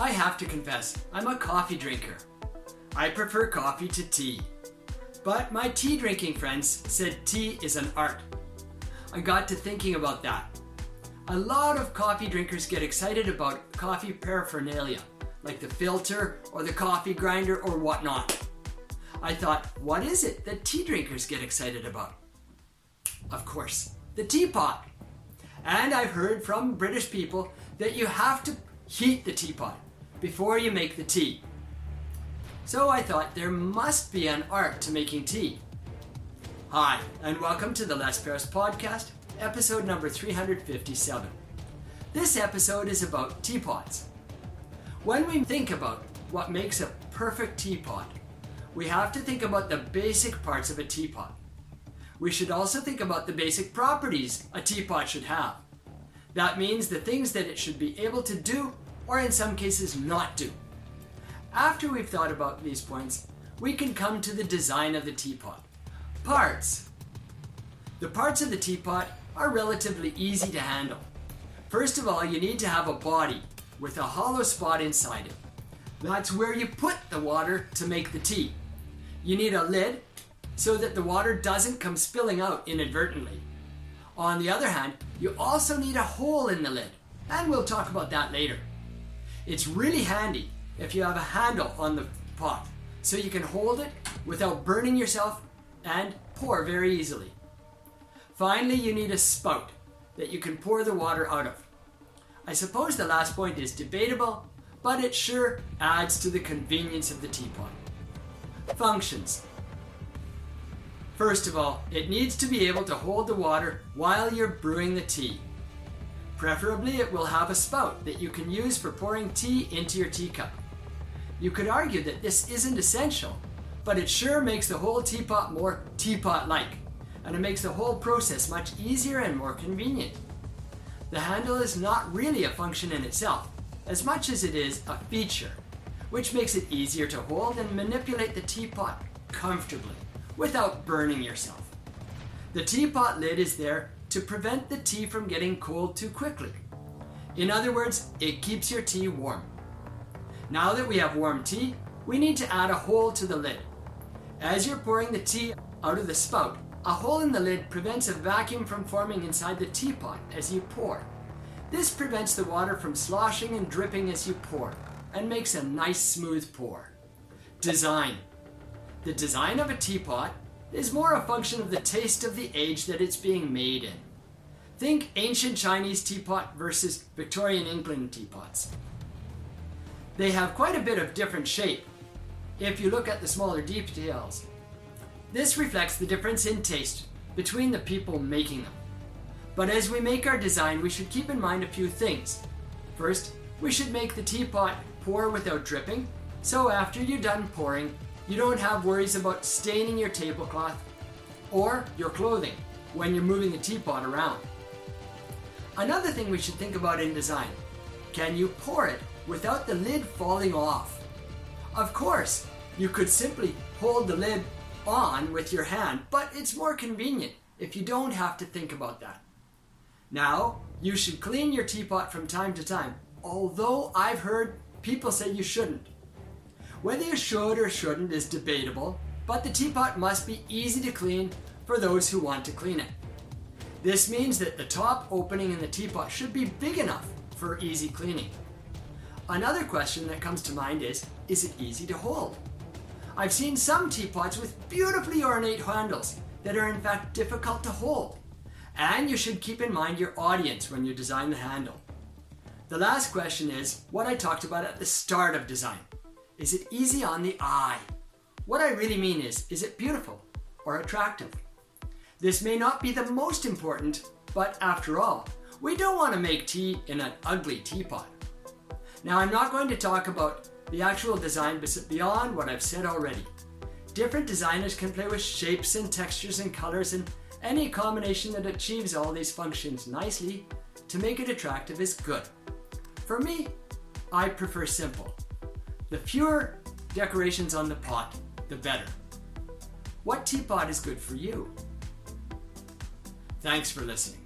I have to confess, I'm a coffee drinker. I prefer coffee to tea. But my tea drinking friends said tea is an art. I got to thinking about that. A lot of coffee drinkers get excited about coffee paraphernalia, like the filter or the coffee grinder or whatnot. I thought, what is it that tea drinkers get excited about? Of course, the teapot. And I've heard from British people that you have to heat the teapot before you make the tea. So I thought there must be an art to making tea. Hi, and welcome to the Les Perras podcast, episode number 357. This episode is about teapots. When we think about what makes a perfect teapot, we have to think about the basic parts of a teapot. We should also think about the basic properties a teapot should have. That means the things that it should be able to do, or in some cases, not do. After we've thought about these points, we can come to the design of the teapot. Parts. The parts of the teapot are relatively easy to handle. First of all, you need to have a body with a hollow spot inside it. That's where you put the water to make the tea. You need a lid so that the water doesn't come spilling out inadvertently. On the other hand, you also need a hole in the lid, and we'll talk about that later. It's really handy if you have a handle on the pot so you can hold it without burning yourself and pour very easily. Finally, you need a spout that you can pour the water out of. I suppose the last point is debatable, but it sure adds to the convenience of the teapot. Functions. First of all, it needs to be able to hold the water while you're brewing the tea. Preferably, it will have a spout that you can use for pouring tea into your teacup. You could argue that this isn't essential, but it sure makes the whole teapot more teapot like, and it makes the whole process much easier and more convenient. The handle is not really a function in itself, as much as it is a feature, which makes it easier to hold and manipulate the teapot comfortably without burning yourself. The teapot lid is there to prevent the tea from getting cold too quickly. In other words, it keeps your tea warm. Now that we have warm tea, we need to add a hole to the lid. As you're pouring the tea out of the spout, a hole in the lid prevents a vacuum from forming inside the teapot as you pour. This prevents the water from sloshing and dripping as you pour and makes a nice smooth pour. Design The design of a teapot is more a function of the taste of the age that it's being made in. Think ancient Chinese teapot versus Victorian England teapots. They have quite a bit of different shape if you look at the smaller details. This reflects the difference in taste between the people making them. But as we make our design, we should keep in mind a few things. First, we should make the teapot pour without dripping, so after you're done pouring, you don't have worries about staining your tablecloth or your clothing when you're moving the teapot around. Another thing we should think about in design can you pour it without the lid falling off? Of course, you could simply hold the lid on with your hand, but it's more convenient if you don't have to think about that. Now, you should clean your teapot from time to time, although I've heard people say you shouldn't. Whether you should or shouldn't is debatable, but the teapot must be easy to clean for those who want to clean it. This means that the top opening in the teapot should be big enough for easy cleaning. Another question that comes to mind is is it easy to hold? I've seen some teapots with beautifully ornate handles that are in fact difficult to hold. And you should keep in mind your audience when you design the handle. The last question is what I talked about at the start of design is it easy on the eye? What I really mean is, is it beautiful or attractive? This may not be the most important, but after all, we don't want to make tea in an ugly teapot. Now, I'm not going to talk about the actual design beyond what I've said already. Different designers can play with shapes and textures and colors, and any combination that achieves all these functions nicely to make it attractive is good. For me, I prefer simple. The fewer decorations on the pot, the better. What teapot is good for you? Thanks for listening.